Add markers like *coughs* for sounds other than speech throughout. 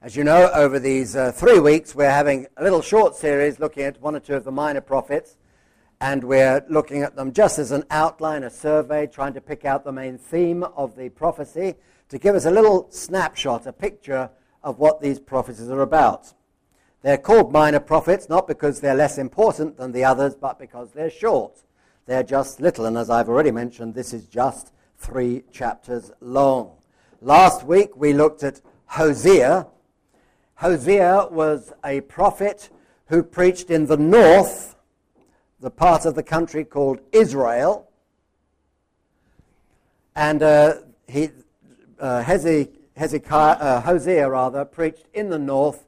As you know, over these uh, three weeks, we're having a little short series looking at one or two of the minor prophets, and we're looking at them just as an outline, a survey, trying to pick out the main theme of the prophecy to give us a little snapshot, a picture of what these prophecies are about. They're called minor prophets not because they're less important than the others, but because they're short. They're just little, and as I've already mentioned, this is just three chapters long. Last week we looked at Hosea Hosea was a prophet who preached in the north, the part of the country called Israel. And uh, he, uh, Hezekiah, uh, Hosea rather, preached in the north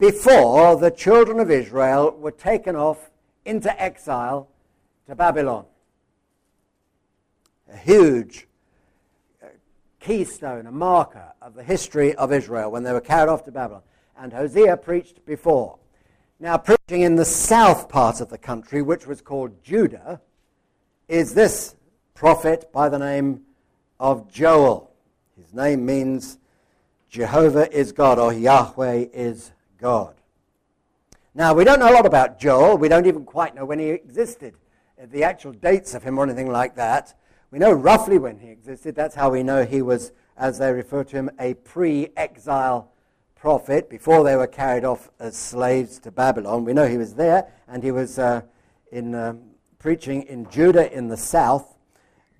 before the children of Israel were taken off into exile to Babylon. A huge uh, keystone, a marker of the history of Israel when they were carried off to Babylon and Hosea preached before. Now, preaching in the south part of the country, which was called Judah, is this prophet by the name of Joel. His name means Jehovah is God or Yahweh is God. Now, we don't know a lot about Joel. We don't even quite know when he existed, the actual dates of him or anything like that. We know roughly when he existed. That's how we know he was, as they refer to him, a pre exile prophet before they were carried off as slaves to Babylon. We know he was there and he was uh, in, uh, preaching in Judah in the south.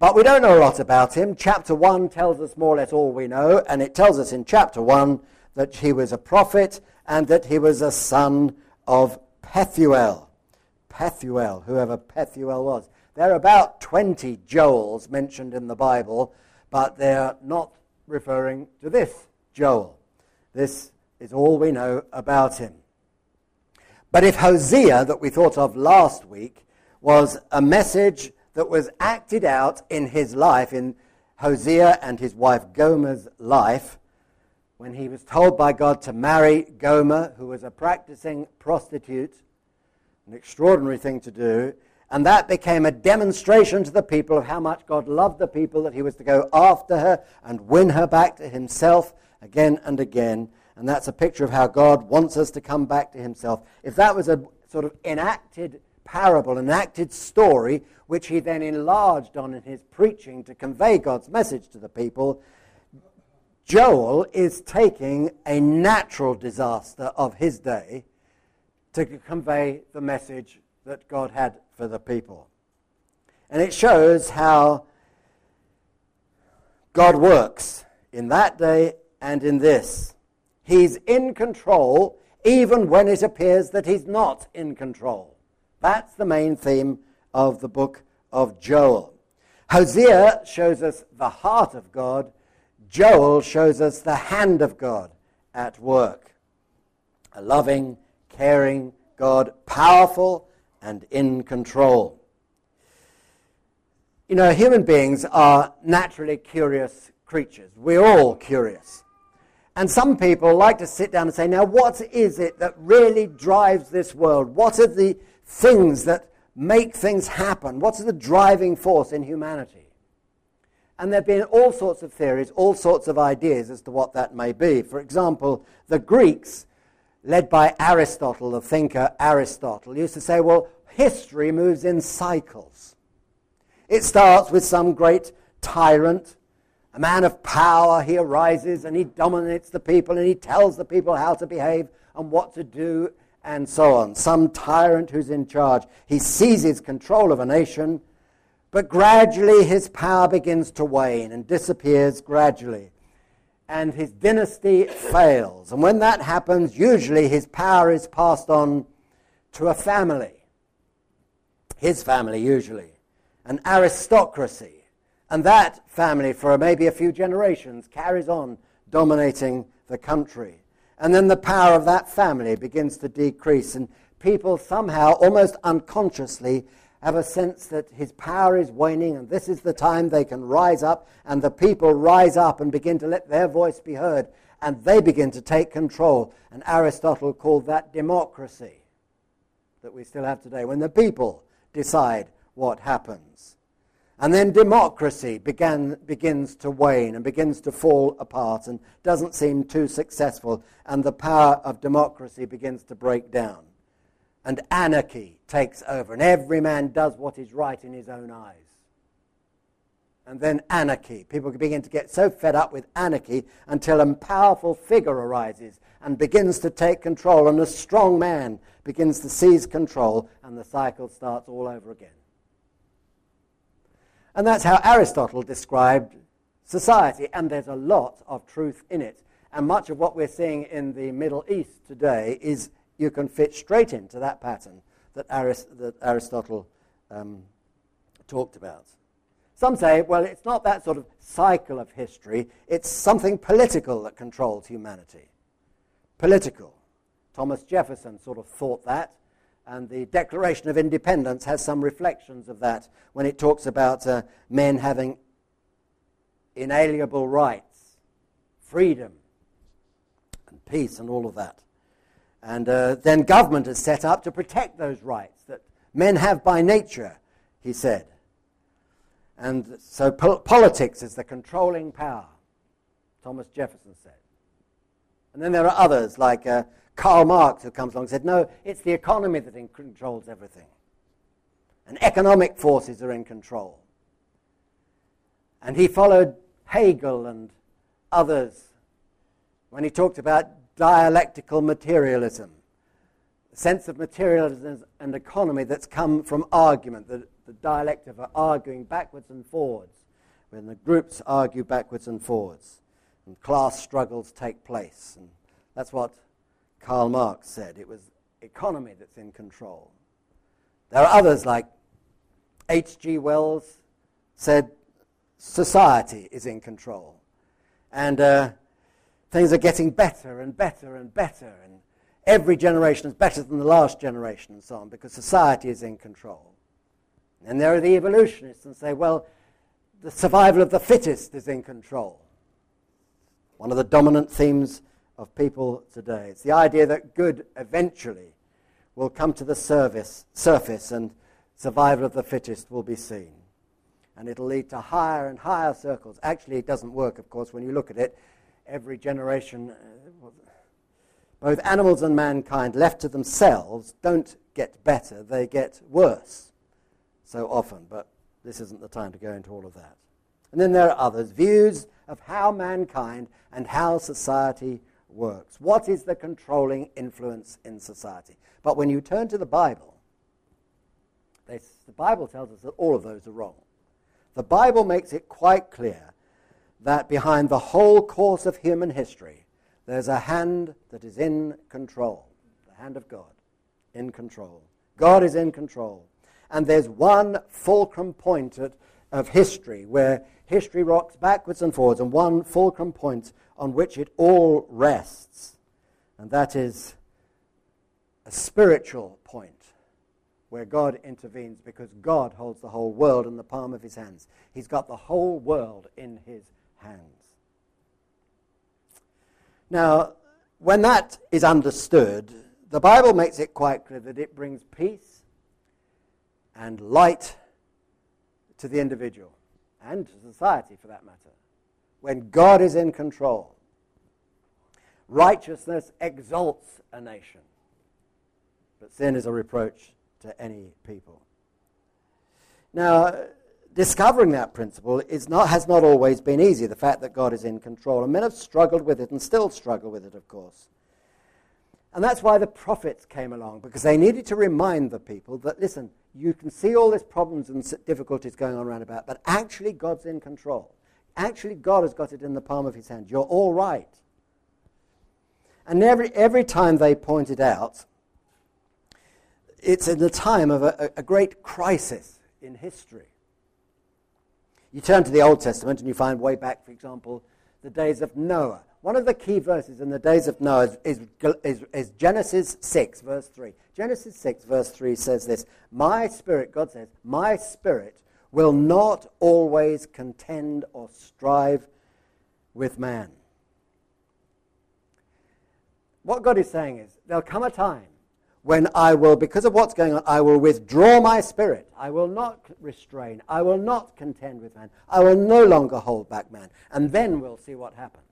But we don't know a lot about him. Chapter 1 tells us more or less all we know, and it tells us in chapter 1 that he was a prophet and that he was a son of Pethuel. Pethuel, whoever Pethuel was. There are about 20 Joels mentioned in the Bible, but they're not referring to this Joel. This is all we know about him. But if Hosea, that we thought of last week, was a message that was acted out in his life, in Hosea and his wife Gomer's life, when he was told by God to marry Gomer, who was a practicing prostitute, an extraordinary thing to do, and that became a demonstration to the people of how much God loved the people, that he was to go after her and win her back to himself again and again. And that's a picture of how God wants us to come back to himself. If that was a sort of enacted parable, enacted story, which he then enlarged on in his preaching to convey God's message to the people, Joel is taking a natural disaster of his day to convey the message that God had for the people. And it shows how God works in that day and in this. He's in control even when it appears that he's not in control. That's the main theme of the book of Joel. Hosea shows us the heart of God. Joel shows us the hand of God at work. A loving, caring God, powerful and in control. You know, human beings are naturally curious creatures. We're all curious. And some people like to sit down and say, now, what is it that really drives this world? What are the things that make things happen? What's the driving force in humanity? And there have been all sorts of theories, all sorts of ideas as to what that may be. For example, the Greeks, led by Aristotle, the thinker Aristotle, used to say, well, history moves in cycles. It starts with some great tyrant a man of power, he arises and he dominates the people and he tells the people how to behave and what to do and so on. Some tyrant who's in charge. He seizes control of a nation, but gradually his power begins to wane and disappears gradually. And his dynasty fails. And when that happens, usually his power is passed on to a family. His family, usually. An aristocracy and that family, for maybe a few generations, carries on dominating the country. And then the power of that family begins to decrease, and people somehow, almost unconsciously, have a sense that his power is waning, and this is the time they can rise up, and the people rise up and begin to let their voice be heard, and they begin to take control. And Aristotle called that democracy that we still have today, when the people decide what happens. And then democracy began, begins to wane and begins to fall apart and doesn't seem too successful, and the power of democracy begins to break down. And anarchy takes over, and every man does what is right in his own eyes. And then anarchy. People begin to get so fed up with anarchy until a powerful figure arises and begins to take control, and a strong man begins to seize control, and the cycle starts all over again. And that's how Aristotle described society, and there's a lot of truth in it. And much of what we're seeing in the Middle East today is you can fit straight into that pattern that, Arist- that Aristotle um, talked about. Some say, well, it's not that sort of cycle of history, it's something political that controls humanity. Political. Thomas Jefferson sort of thought that. And the Declaration of Independence has some reflections of that when it talks about uh, men having inalienable rights, freedom, and peace, and all of that. And uh, then government is set up to protect those rights that men have by nature, he said. And so po- politics is the controlling power, Thomas Jefferson said. And then there are others like uh, Karl Marx, who comes along and said, no, it's the economy that controls everything. And economic forces are in control. And he followed Hegel and others when he talked about dialectical materialism, the sense of materialism and economy that's come from argument, the, the dialect of arguing backwards and forwards, when the groups argue backwards and forwards, and class struggles take place. And that's what Karl Marx said. It was economy that's in control. There are others like H.G. Wells said society is in control. And uh, things are getting better and better and better. And every generation is better than the last generation and so on because society is in control. And there are the evolutionists and say, well, the survival of the fittest is in control. One of the dominant themes of people today. It's the idea that good eventually will come to the service, surface and survival of the fittest will be seen. And it'll lead to higher and higher circles. Actually, it doesn't work, of course, when you look at it. Every generation, uh, both animals and mankind left to themselves don't get better, they get worse so often. But this isn't the time to go into all of that. And then there are others, views of how mankind and how society works. What is the controlling influence in society? But when you turn to the Bible, they, the Bible tells us that all of those are wrong. The Bible makes it quite clear that behind the whole course of human history, there's a hand that is in control. The hand of God in control. God is in control. And there's one fulcrum point at, of history where history rocks backwards and forwards, and one fulcrum point on which it all rests. And that is a spiritual point where God intervenes because God holds the whole world in the palm of his hands. He's got the whole world in his hands. Now, when that is understood, the Bible makes it quite clear that it brings peace and light to the individual and to society for that matter when God is in control. Righteousness exalts a nation, but sin is a reproach to any people. Now, discovering that principle is not, has not always been easy, the fact that God is in control. And men have struggled with it and still struggle with it, of course. And that's why the prophets came along, because they needed to remind the people that, listen, you can see all these problems and difficulties going on around about, but actually God's in control. Actually, God has got it in the palm of his hand. You're all right. And every, every time they pointed out, it's in the time of a, a great crisis in history. You turn to the Old Testament and you find way back, for example, the days of Noah. One of the key verses in the days of Noah is, is, is, Genesis 6, verse 3. Genesis 6, verse 3 says this My spirit, God says, my spirit will not always contend or strive with man. What God is saying is there'll come a time when I will, because of what's going on, I will withdraw my spirit. I will not restrain. I will not contend with man. I will no longer hold back man. And then we'll see what happens.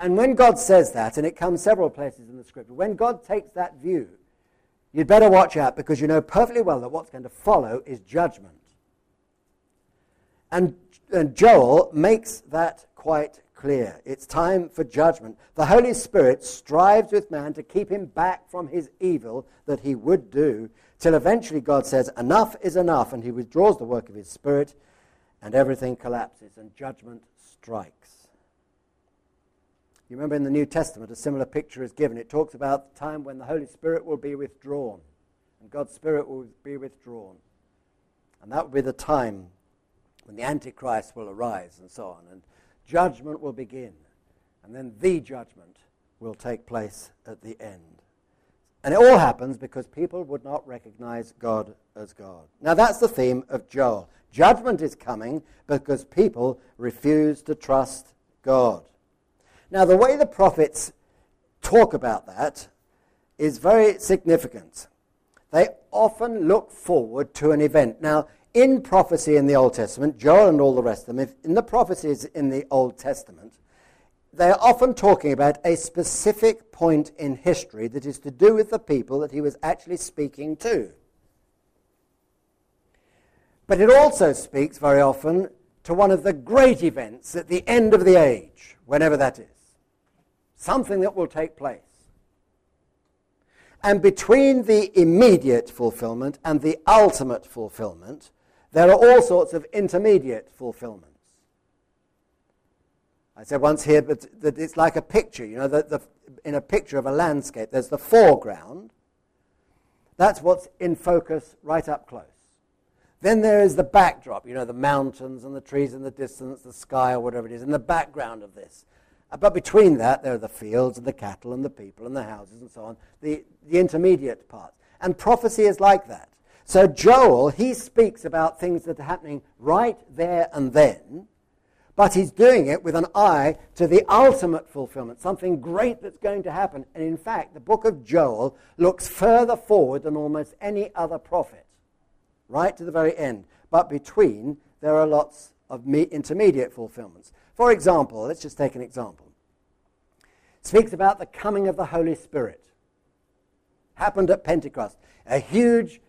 And when God says that, and it comes several places in the scripture, when God takes that view, you'd better watch out because you know perfectly well that what's going to follow is judgment. And, and Joel makes that quite clear. It's time for judgment. The Holy Spirit strives with man to keep him back from his evil that he would do, till eventually God says, Enough is enough, and he withdraws the work of his Spirit, and everything collapses, and judgment strikes. You remember in the New Testament, a similar picture is given. It talks about the time when the Holy Spirit will be withdrawn, and God's Spirit will be withdrawn. And that will be the time when the Antichrist will arise, and so on. And judgment will begin, and then the judgment will take place at the end. And it all happens because people would not recognize God as God. Now, that's the theme of Joel. Judgment is coming because people refuse to trust God. Now, the way the prophets talk about that is very significant. They often look forward to an event. Now, in prophecy in the Old Testament, Joel and all the rest of them, in the prophecies in the Old Testament, they're often talking about a specific point in history that is to do with the people that he was actually speaking to. But it also speaks very often to one of the great events at the end of the age, whenever that is. Something that will take place. And between the immediate fulfillment and the ultimate fulfillment, there are all sorts of intermediate fulfillments. I said once here but that it's like a picture. You know, the, the, in a picture of a landscape, there's the foreground. That's what's in focus right up close. Then there is the backdrop, you know, the mountains and the trees in the distance, the sky or whatever it is, in the background of this. But between that, there are the fields and the cattle and the people and the houses and so on, the, the intermediate parts. And prophecy is like that. So Joel, he speaks about things that are happening right there and then, but he's doing it with an eye to the ultimate fulfillment, something great that's going to happen. And in fact, the book of Joel looks further forward than almost any other prophet, right to the very end. But between, there are lots of intermediate fulfillments. For example, let's just take an example. It speaks about the coming of the Holy Spirit. Happened at Pentecost. A huge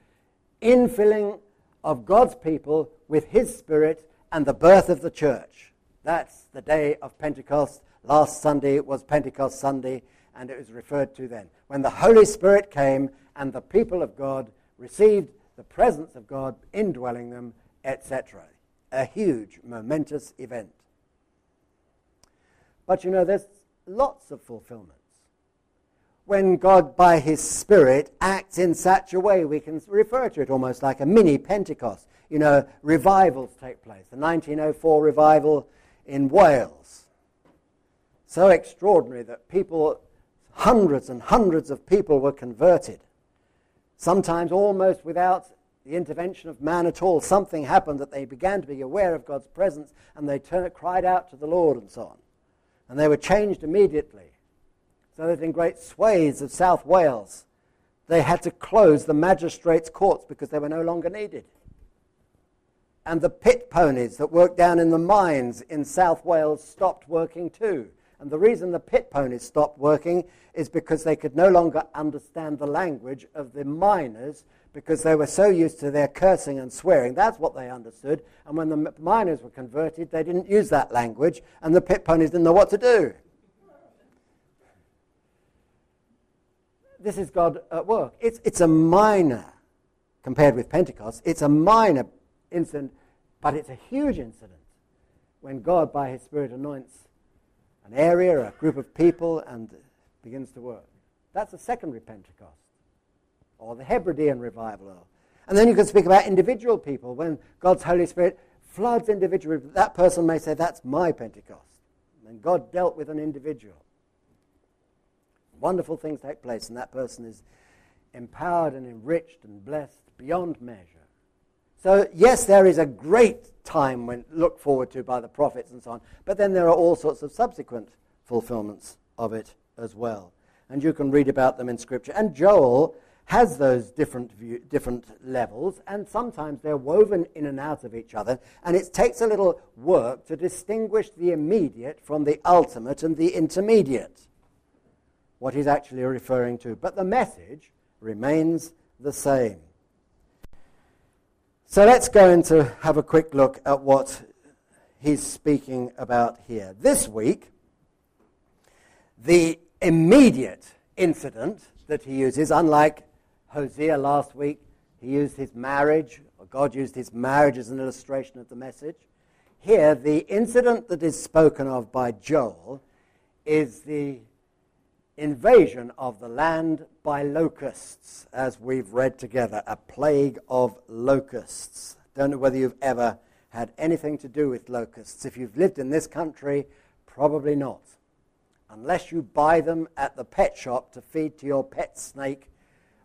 infilling of God's people with His Spirit and the birth of the church. That's the day of Pentecost. Last Sunday was Pentecost Sunday, and it was referred to then. When the Holy Spirit came and the people of God received the presence of God indwelling them, etc. A huge, momentous event. But you know, there's lots of fulfillments. when God, by His Spirit, acts in such a way, we can refer to it almost like a mini Pentecost. You know, revivals take place. The 1904 revival in Wales. So extraordinary that people, hundreds and hundreds of people were converted. Sometimes almost without the intervention of man at all. Something happened that they began to be aware of God's presence and they turned, cried out to the Lord and so on. And they were changed immediately so that in great swathes of South Wales, they had to close the magistrates' courts because they were no longer needed. And the pit ponies that worked down in the mines in South Wales stopped working too. And the reason the pit ponies stopped working is because they could no longer understand the language of the miners because they were so used to their cursing and swearing. That's what they understood. And when the miners were converted, they didn't use that language, and the pit ponies didn't know what to do. this is God at work. It's, it's a minor, compared with Pentecost, it's a minor incident, but it's a huge incident when God, by His Spirit, anoints an area, a group of people, and begins to work. That's a secondary Pentecost, or the Hebridean revival. And then you can speak about individual people when God's Holy Spirit floods individuals. That person may say, That's my Pentecost. And God dealt with an individual wonderful things take place, and that person is empowered and enriched and blessed beyond measure. So, yes, there is a great time when looked forward to by the prophets and so on, but then there are all sorts of subsequent fulfillments of it as well. and you can read about them in Scripture. And Joel has those different, view, different levels, and sometimes they're woven in and out of each other, and it takes a little work to distinguish the immediate from the ultimate and the intermediate, what he's actually referring to. But the message remains the same. So let's go into have a quick look at what he's speaking about here. This week, the immediate incident that he uses, unlike Hosea last week, he used his marriage, or God used his marriage as an illustration of the message. Here, the incident that is spoken of by Joel is the invasion of the land by locusts, as we've read together, a plague of locusts. Don't know whether you've ever had anything to do with locusts. If you've lived in this country, probably not. Unless you buy them at the pet shop to feed to your pet snake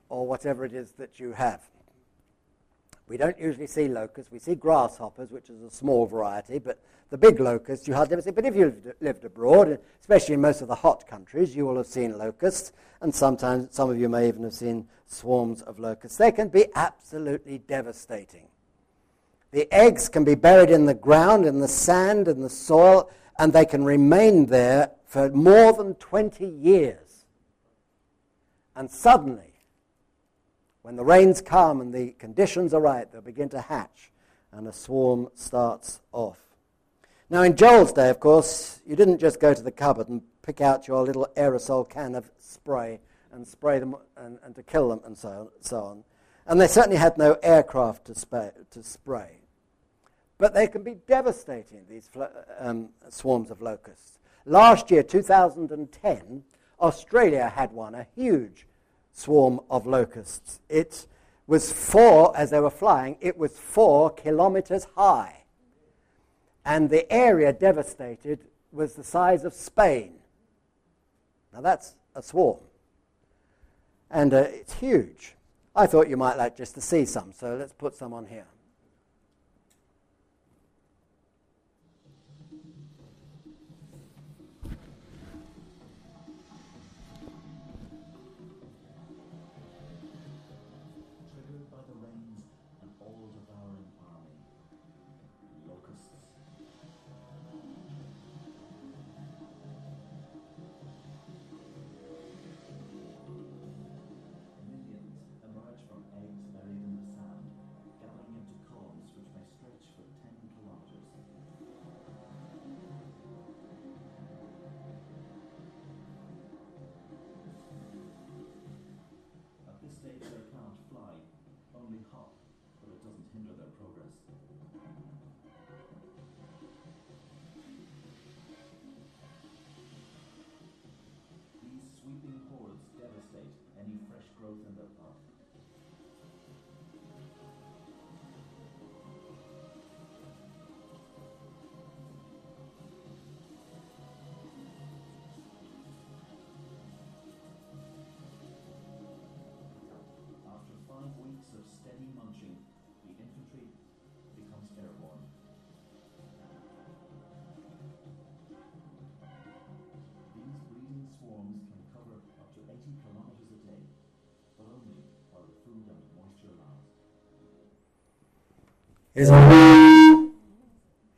or whatever it is that you have. We don't usually see locusts. We see grasshoppers, which is a small variety, but the big locusts you hardly ever see. But if you've lived abroad, especially in most of the hot countries, you will have seen locusts, and sometimes some of you may even have seen swarms of locusts. They can be absolutely devastating. The eggs can be buried in the ground, in the sand, in the soil, and they can remain there for more than 20 years. And suddenly, when the rains come and the conditions are right, they'll begin to hatch and a swarm starts off. Now, in Joel's day, of course, you didn't just go to the cupboard and pick out your little aerosol can of spray and spray them and, and to kill them and so on, so on. And they certainly had no aircraft to, spray. To spray. But they can be devastating, these um, swarms of locusts. Last year, 2010, Australia had one, a huge swarm of locusts. It was four, as they were flying, it was four kilometers high. And the area devastated was the size of Spain. Now that's a swarm. And uh, it's huge. I thought you might like just to see some, so let's put some on here. Here's,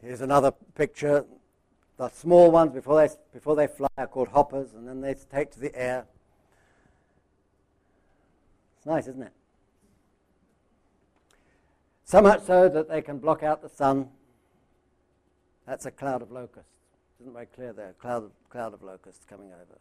here's another picture. The small ones, before they, before they fly, are called hoppers, and then they take to the air. It's nice, isn't it? So much so that they can block out the sun. That's a cloud of locusts. Isn't very clear there. Cloud of, cloud of locusts coming over.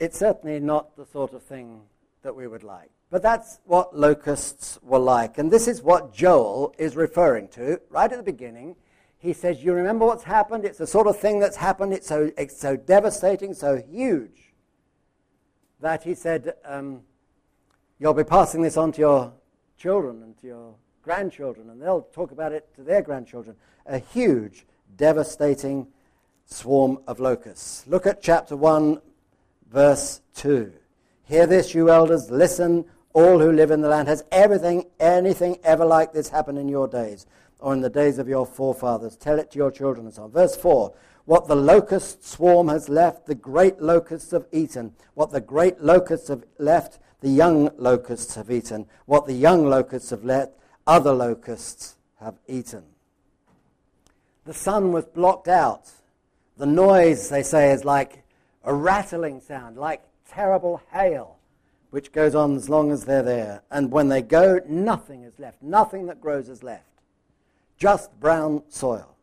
It's certainly not the sort of thing that we would like. But that's what locusts were like. And this is what Joel is referring to right at the beginning. He says, You remember what's happened? It's the sort of thing that's happened. It's so, it's so devastating, so huge, that he said, um, You'll be passing this on to your children and to your grandchildren, and they'll talk about it to their grandchildren. A huge, devastating swarm of locusts. Look at chapter 1, verse 2. Hear this, you elders, listen, all who live in the land. Has everything, anything ever like this happened in your days? or in the days of your forefathers. Tell it to your children and so on. Verse 4 What the locust swarm has left, the great locusts have eaten. What the great locusts have left, the young locusts have eaten. What the young locusts have left, other locusts have eaten. The sun was blocked out. The noise, they say, is like a rattling sound, like terrible hail, which goes on as long as they're there. And when they go, nothing is left. Nothing that grows is left. Just brown soil.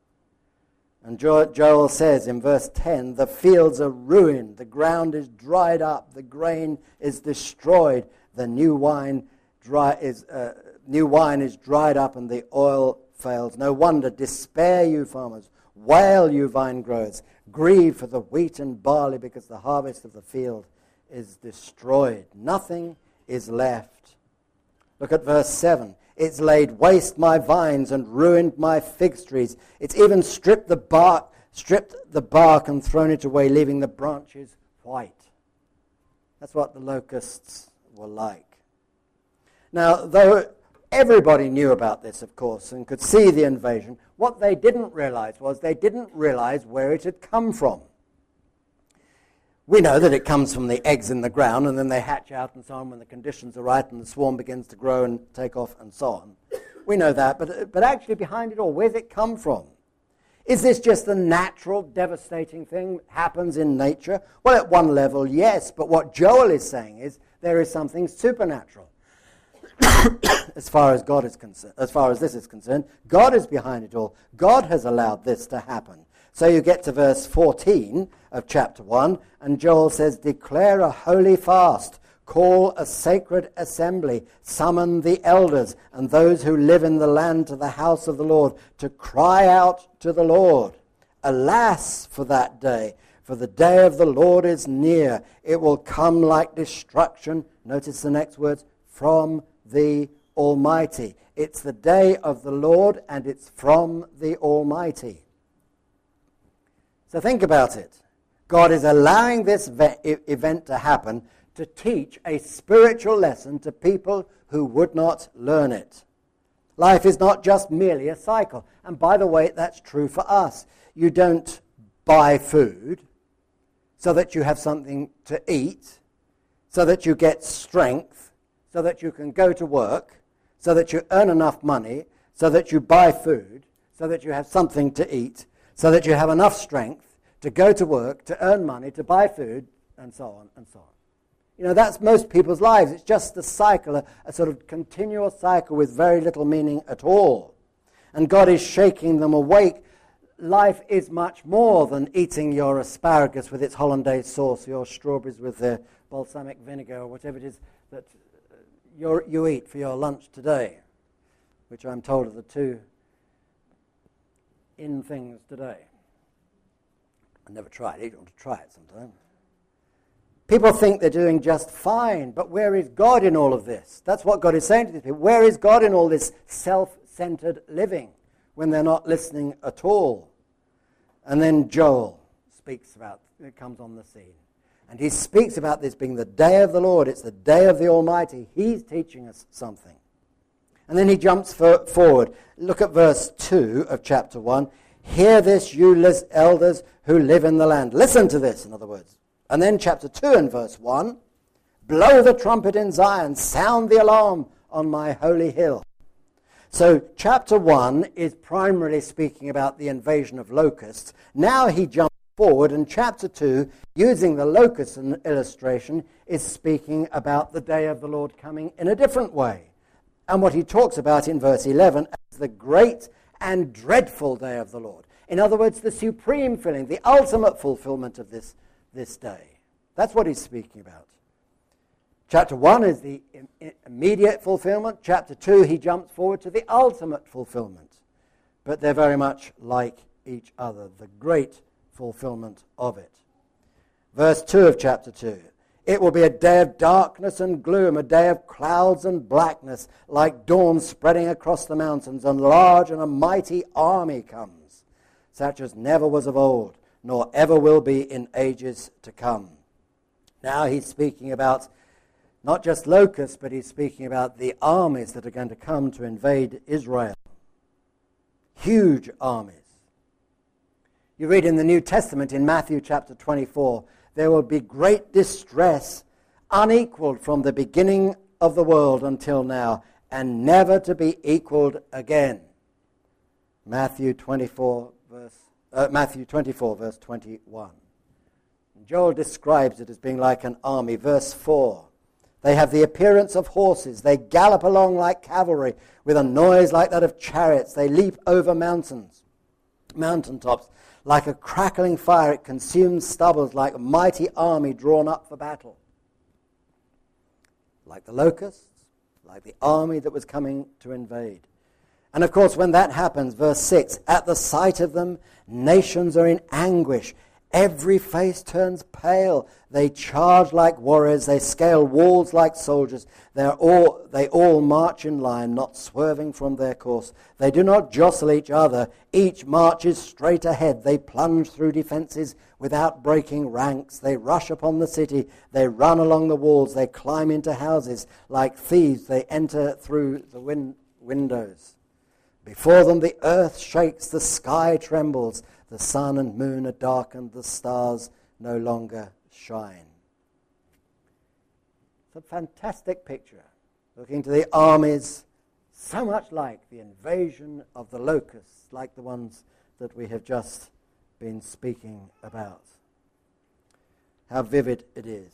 And Joel says in verse 10 the fields are ruined, the ground is dried up, the grain is destroyed, the new wine, dry, is, uh, new wine is dried up, and the oil fails. No wonder, despair, you farmers, wail, you vine growers, grieve for the wheat and barley, because the harvest of the field is destroyed. Nothing is left. Look at verse 7. It's laid waste my vines and ruined my fig trees. It's even stripped the bark, stripped the bark and thrown it away, leaving the branches white. That's what the locusts were like. Now, though everybody knew about this, of course, and could see the invasion, what they didn't realize was they didn't realize where it had come from. We know that it comes from the eggs in the ground and then they hatch out and so on when the conditions are right and the swarm begins to grow and take off and so on. We know that, but, but actually behind it all, where's it come from? Is this just a natural, devastating thing that happens in nature? Well, at one level, yes, but what Joel is saying is there is something supernatural. *coughs* as far as God is concerned, as far as this is concerned, God is behind it all. God has allowed this to happen. So you get to verse 14 of chapter 1, and Joel says, Declare a holy fast, call a sacred assembly, summon the elders and those who live in the land to the house of the Lord, to cry out to the Lord. Alas for that day, for the day of the Lord is near. It will come like destruction. Notice the next words from the Almighty. It's the day of the Lord, and it's from the Almighty. So think about it. God is allowing this event to happen to teach a spiritual lesson to people who would not learn it. Life is not just merely a cycle. And by the way, that's true for us. You don't buy food so that you have something to eat, so that you get strength, so that you can go to work, so that you earn enough money, so that you buy food, so that you have something to eat, so that you have enough strength to go to work, to earn money, to buy food, and so on and so on. You know, that's most people's lives. It's just a cycle, a, a sort of continual cycle with very little meaning at all. And God is shaking them awake. Life is much more than eating your asparagus with its hollandaise sauce, your strawberries with the balsamic vinegar, or whatever it is that uh, you eat for your lunch today, which I'm told are the two in things today. I never tried it. You want to try it sometime. People think they're doing just fine, but where is God in all of this? That's what God is saying to these people. Where is God in all this self centered living when they're not listening at all? And then Joel speaks about it, comes on the scene. And he speaks about this being the day of the Lord. It's the day of the Almighty. He's teaching us something. And then he jumps for, forward. Look at verse 2 of chapter 1. Hear this, you elders who live in the land. Listen to this, in other words. And then chapter 2 and verse 1 Blow the trumpet in Zion, sound the alarm on my holy hill. So, chapter 1 is primarily speaking about the invasion of locusts. Now he jumps forward, and chapter 2, using the locust illustration, is speaking about the day of the Lord coming in a different way. And what he talks about in verse 11 as the great and dreadful day of the Lord. In other words, the supreme filling, the ultimate fulfillment of this, this day. That's what he's speaking about. Chapter 1 is the immediate fulfillment. Chapter 2, he jumps forward to the ultimate fulfillment. But they're very much like each other, the great fulfillment of it. Verse 2 of chapter 2 it will be a day of darkness and gloom, a day of clouds and blackness, like dawn spreading across the mountains, and large and a mighty army comes, such as never was of old, nor ever will be in ages to come. Now he's speaking about not just locusts, but he's speaking about the armies that are going to come to invade Israel. huge armies. You read in the New Testament in Matthew chapter 24, there will be great distress, unequaled from the beginning of the world until now, and never to be equaled again. Matthew 24, verse, uh, Matthew 24, verse 21. Joel describes it as being like an army. Verse 4 They have the appearance of horses. They gallop along like cavalry with a noise like that of chariots. They leap over mountains, mountain tops. Like a crackling fire, it consumes stubbles like a mighty army drawn up for battle. Like the locusts, like the army that was coming to invade. And of course, when that happens, verse 6 at the sight of them, nations are in anguish. Every face turns pale. They charge like warriors. They scale walls like soldiers. All, they all march in line, not swerving from their course. They do not jostle each other. Each marches straight ahead. They plunge through defenses without breaking ranks. They rush upon the city. They run along the walls. They climb into houses. Like thieves, they enter through the win- windows. Before them, the earth shakes, the sky trembles. The sun and moon are darkened, the stars no longer shine. It's a fantastic picture, looking to the armies so much like the invasion of the locusts, like the ones that we have just been speaking about. How vivid it is.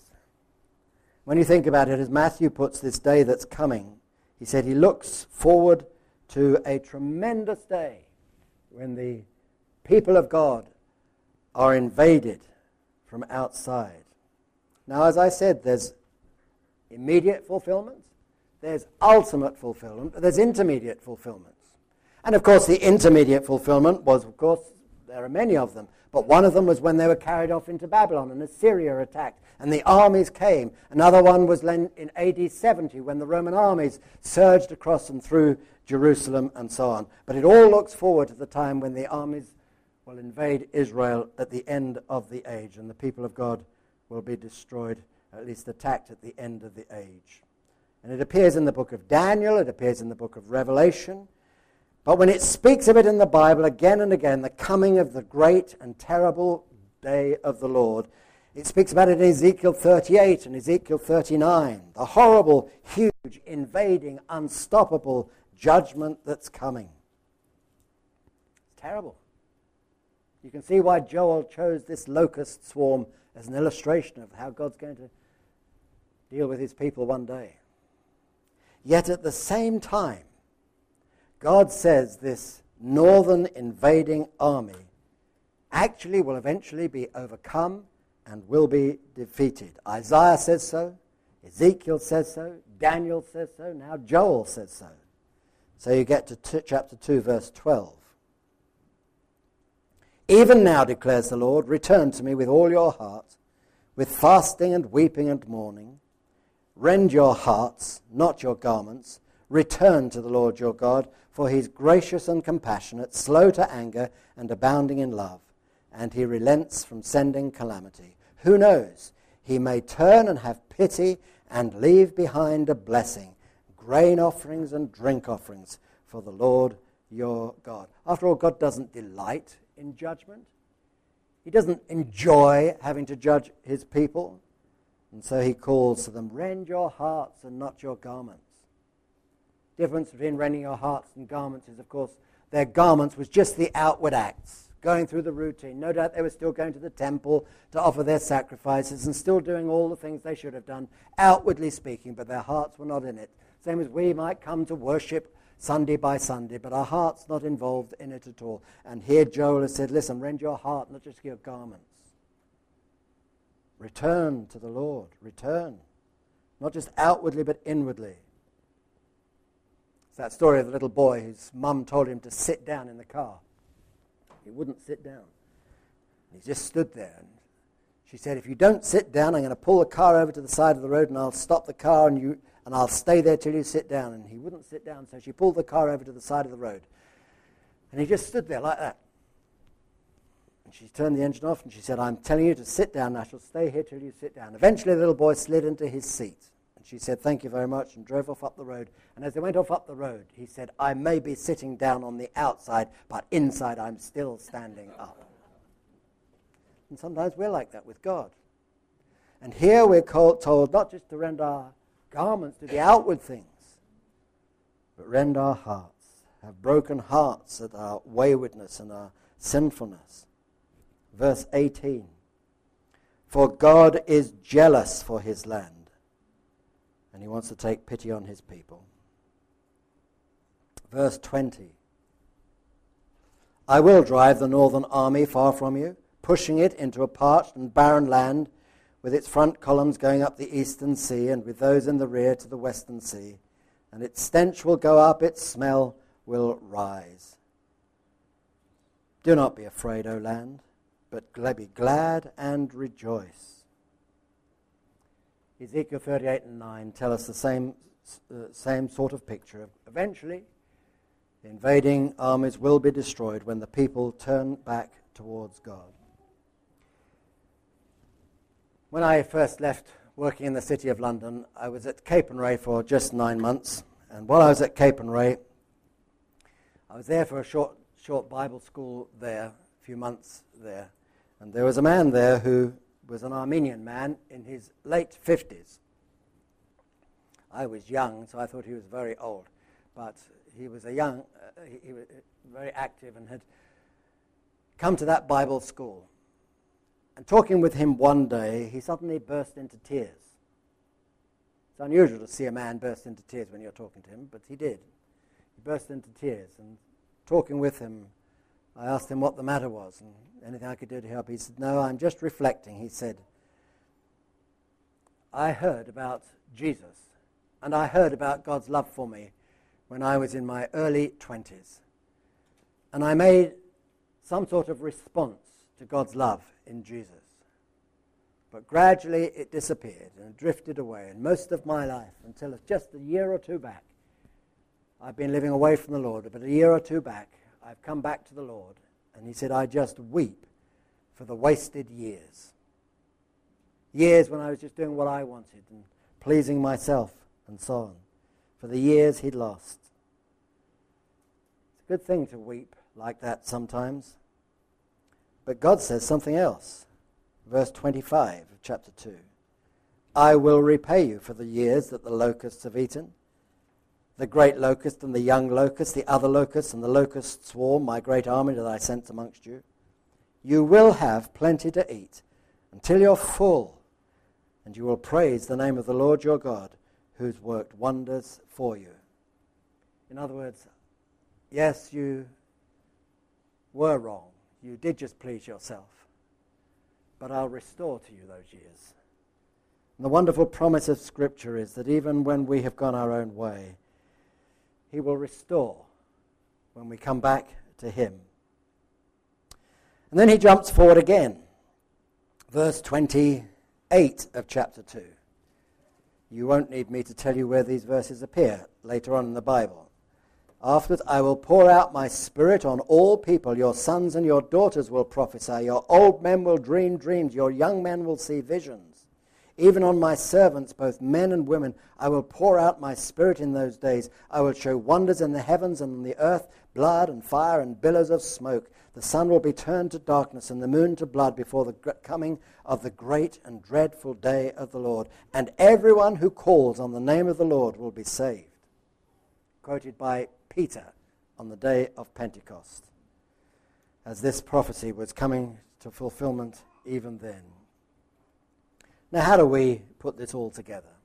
When you think about it, as Matthew puts this day that's coming, he said he looks forward to a tremendous day when the people of God are invaded from outside. Now, as I said, there's immediate fulfillment, there's ultimate fulfillment, but there's intermediate fulfillments. And of course, the intermediate fulfillment was, of course, there are many of them, but one of them was when they were carried off into Babylon and Assyria attacked and the armies came. Another one was in AD 70 when the Roman armies surged across and through Jerusalem and so on. But it all looks forward to the time when the armies will invade Israel at the end of the age, and the people of God will be destroyed, at least attacked at the end of the age. And it appears in the book of Daniel, it appears in the book of Revelation. But when it speaks of it in the Bible again and again, the coming of the great and terrible day of the Lord, it speaks about it in Ezekiel 38 and Ezekiel 39, the horrible, huge, invading, unstoppable judgment that's coming. It's terrible. You can see why Joel chose this locust swarm as an illustration of how God's going to deal with his people one day. Yet at the same time, God says this northern invading army actually will eventually be overcome and will be defeated. Isaiah says so, Ezekiel says so, Daniel says so, now Joel says so. So you get to t- chapter 2, verse 12. Even now, declares the Lord, return to me with all your heart, with fasting and weeping and mourning. Rend your hearts, not your garments. Return to the Lord your God, for he is gracious and compassionate, slow to anger, and abounding in love. And he relents from sending calamity. Who knows? He may turn and have pity and leave behind a blessing, grain offerings and drink offerings for the Lord your God. After all, God doesn't delight in judgment. He doesn't enjoy having to judge his people. And so he calls to them, rend your hearts and not your garments. Difference between rending your hearts and garments is, of course, their garments was just the outward acts, going through the routine. No doubt they were still going to the temple to offer their sacrifices and still doing all the things they should have done, outwardly speaking, but their hearts were not in it. Same as we might come to worship Sunday by Sunday, but our heart's not involved in it at all. And here Joel has said, listen, rend your heart, not just your garments. Return to the Lord. Return. Not just outwardly, but inwardly. It's that story of the little boy whose mum told him to sit down in the car. He wouldn't sit down. He just stood there. And she said, If you don't sit down, I'm going to pull the car over to the side of the road and I'll stop the car and you, and I'll stay there till you sit down. And he wouldn't sit down, so she pulled the car over to the side of the road. And he just stood there like that. And she turned the engine off and she said, I'm telling you to sit down. I shall stay here till you sit down. Eventually, the little boy slid into his seat. And She said, Thank you very much, and drove off up the road. And as they went off up the road, he said, I may be sitting down on the outside, but inside I'm still standing up. And sometimes we're like that with God. And here we're told not just to render our garments to the outward things, but rend our hearts, have broken hearts at our waywardness and our sinfulness. Verse 18 For God is jealous for his land, and he wants to take pity on his people. Verse 20 I will drive the northern army far from you, pushing it into a parched and barren land with its front columns going up the eastern sea, and with those in the rear to the western sea. And its stench will go up, its smell will rise. Do not be afraid, O land, but be glad and rejoice. Ezekiel 38 and 9 tell us the same, uh, same sort of picture. Eventually, the invading armies will be destroyed when the people turn back towards God. When I first left working in the City of London, I was at Capernwray for just nine months. And while I was at Capernwray, I was there for a short, short Bible school there, a few months there. And there was a man there who was an Armenian man in his late 50s. I was young, so I thought he was very old. But he was a young, uh, he, he was very active and had come to that Bible school. And talking with him one day, he suddenly burst into tears. It's unusual to see a man burst into tears when you're talking to him, but he did. He burst into tears. And talking with him, I asked him what the matter was and anything I could do to help. He said, No, I'm just reflecting. He said, I heard about Jesus and I heard about God's love for me when I was in my early 20s. And I made some sort of response to God's love in Jesus. But gradually it disappeared and drifted away. And most of my life, until just a year or two back, I've been living away from the Lord. But a year or two back, I've come back to the Lord. And he said, I just weep for the wasted years. Years when I was just doing what I wanted and pleasing myself and so on. For the years he'd lost. It's a good thing to weep like that sometimes. But God says something else. Verse 25 of chapter 2. I will repay you for the years that the locusts have eaten. The great locust and the young locust, the other locusts and the locust swarm, my great army that I sent amongst you. You will have plenty to eat until you're full, and you will praise the name of the Lord your God, who's worked wonders for you. In other words, yes, you were wrong you did just please yourself. But I'll restore to you those years. And the wonderful promise of Scripture is that even when we have gone our own way, He will restore when we come back to Him. And then he jumps forward again. Verse 28 of chapter 2. You won't need me to tell you where these verses appear later on in the Bible. Afterwards, I will pour out my spirit on all people. Your sons and your daughters will prophesy. Your old men will dream dreams. Your young men will see visions. Even on my servants, both men and women, I will pour out my spirit in those days. I will show wonders in the heavens and on the earth, blood and fire and billows of smoke. The sun will be turned to darkness and the moon to blood before the coming of the great and dreadful day of the Lord. And everyone who calls on the name of the Lord will be saved. Quoted by Peter on the day of Pentecost, as this prophecy was coming to fulfillment even then. Now, how do we put this all together?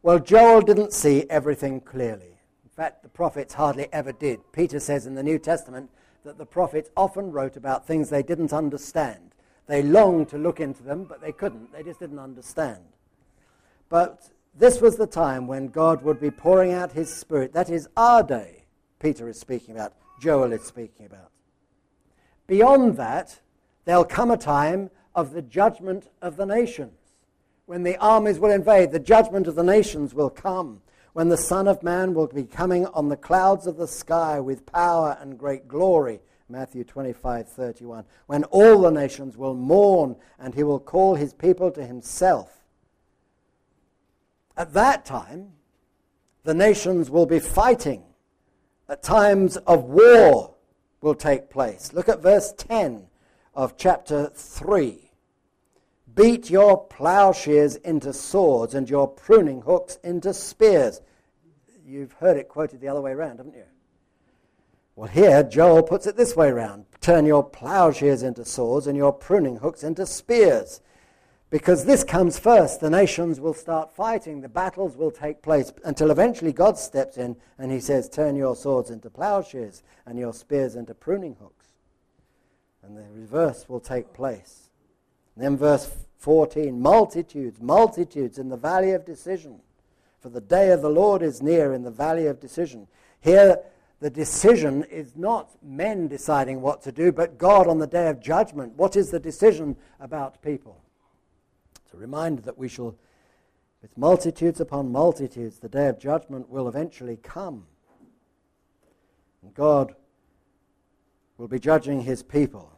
Well, Joel didn't see everything clearly. In fact, the prophets hardly ever did. Peter says in the New Testament that the prophets often wrote about things they didn't understand. They longed to look into them, but they couldn't. They just didn't understand. But this was the time when God would be pouring out his Spirit. That is our day, Peter is speaking about, Joel is speaking about. Beyond that, there'll come a time of the judgment of the nations. When the armies will invade, the judgment of the nations will come. When the Son of Man will be coming on the clouds of the sky with power and great glory. Matthew 25, 31. When all the nations will mourn and he will call his people to himself At that time, the nations will be fighting. At times of war will take place. Look at verse 10 of chapter 3. Beat your plowshares into swords and your pruning hooks into spears. You've heard it quoted the other way around, haven't you? Well, here Joel puts it this way around Turn your plowshares into swords and your pruning hooks into spears. Because this comes first. The nations will start fighting, the battles will take place until eventually God steps in and he says, Turn your swords into plowshares and your spears into pruning hooks. And the reverse will take place. And then, verse 14 multitudes, multitudes in the valley of decision. For the day of the Lord is near in the valley of decision. Here, the decision is not men deciding what to do, but God on the day of judgment. What is the decision about people? It's a reminder that we shall, with multitudes upon multitudes, the day of judgment will eventually come. And God will be judging his people.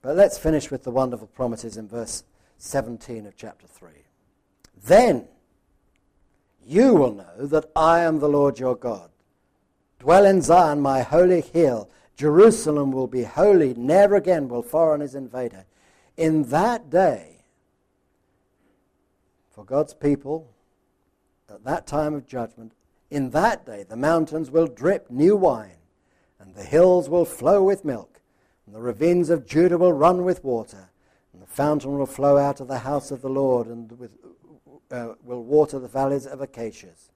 But let's finish with the wonderful promises in verse 17 of chapter 3. Then you will know that I am the Lord your God. Dwell in Zion, my holy hill. Jerusalem will be holy. Never again will foreigners invade her. In that day, for God's people, at that time of judgment, in that day the mountains will drip new wine, and the hills will flow with milk, and the ravines of Judah will run with water, and the fountain will flow out of the house of the Lord, and with, uh, will water the valleys of acacias.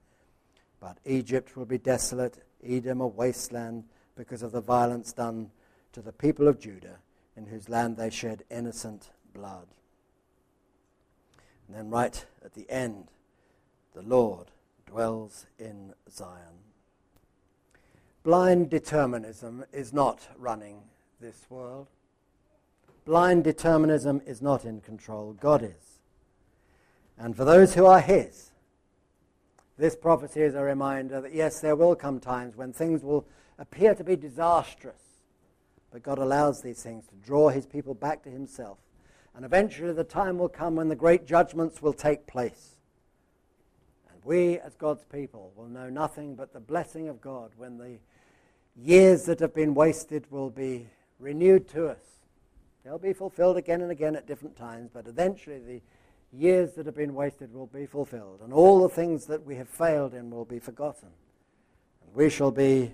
But Egypt will be desolate, Edom a wasteland, because of the violence done to the people of Judah, in whose land they shed innocent blood. And then, right at the end, the Lord dwells in Zion. Blind determinism is not running this world. Blind determinism is not in control. God is. And for those who are His, this prophecy is a reminder that yes, there will come times when things will appear to be disastrous, but God allows these things to draw His people back to Himself and eventually the time will come when the great judgments will take place. And we, as God's people, will know nothing but the blessing of God when the years that have been wasted will be renewed to us. They'll be fulfilled again and again at different times, but eventually the years that have been wasted will be fulfilled, and all the things that we have failed in will be forgotten. And we shall be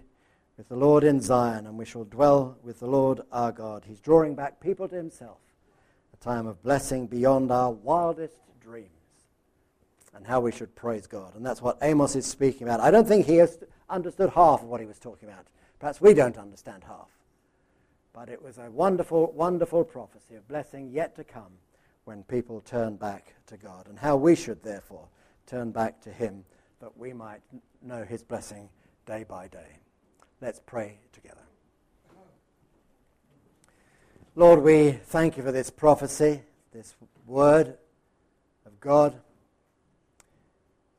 with the Lord in Zion, and we shall dwell with the Lord our God. He's drawing back people to himself time of blessing beyond our wildest dreams and how we should praise God. And that's what Amos is speaking about. I don't think he understood half of what he was talking about. Perhaps we don't understand half. But it was a wonderful, wonderful prophecy of blessing yet to come when people turn back to God, and how we should therefore turn back to Him that we might know His blessing day by day. Let's pray together. Lord, we thank you for this prophecy, this word of God.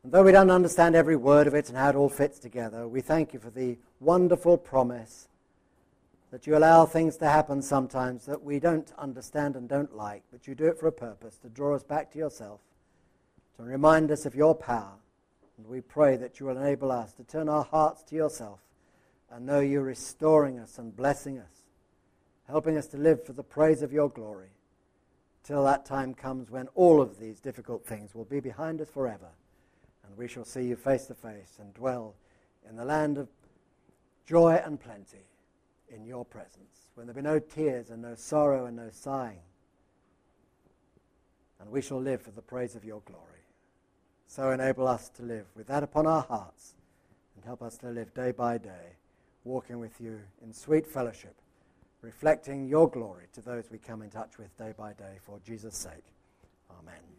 And though we don't understand every word of it and how it all fits together, we thank you for the wonderful promise that you allow things to happen sometimes that we don't understand and don't like, but you do it for a purpose, to draw us back to yourself, to remind us of your power. And we pray that you will enable us to turn our hearts to yourself and know you restoring us and blessing us helping us to live for the praise of your glory till that time comes when all of these difficult things will be behind us forever and we shall see you face to face and dwell in the land of joy and plenty in your presence, when there be no tears and no sorrow and no sighing. And we shall live for the praise of your glory. So enable us to live with that upon our hearts and help us to live day by day, walking with you in sweet fellowship reflecting your glory to those we come in touch with day by day for Jesus' sake. Amen.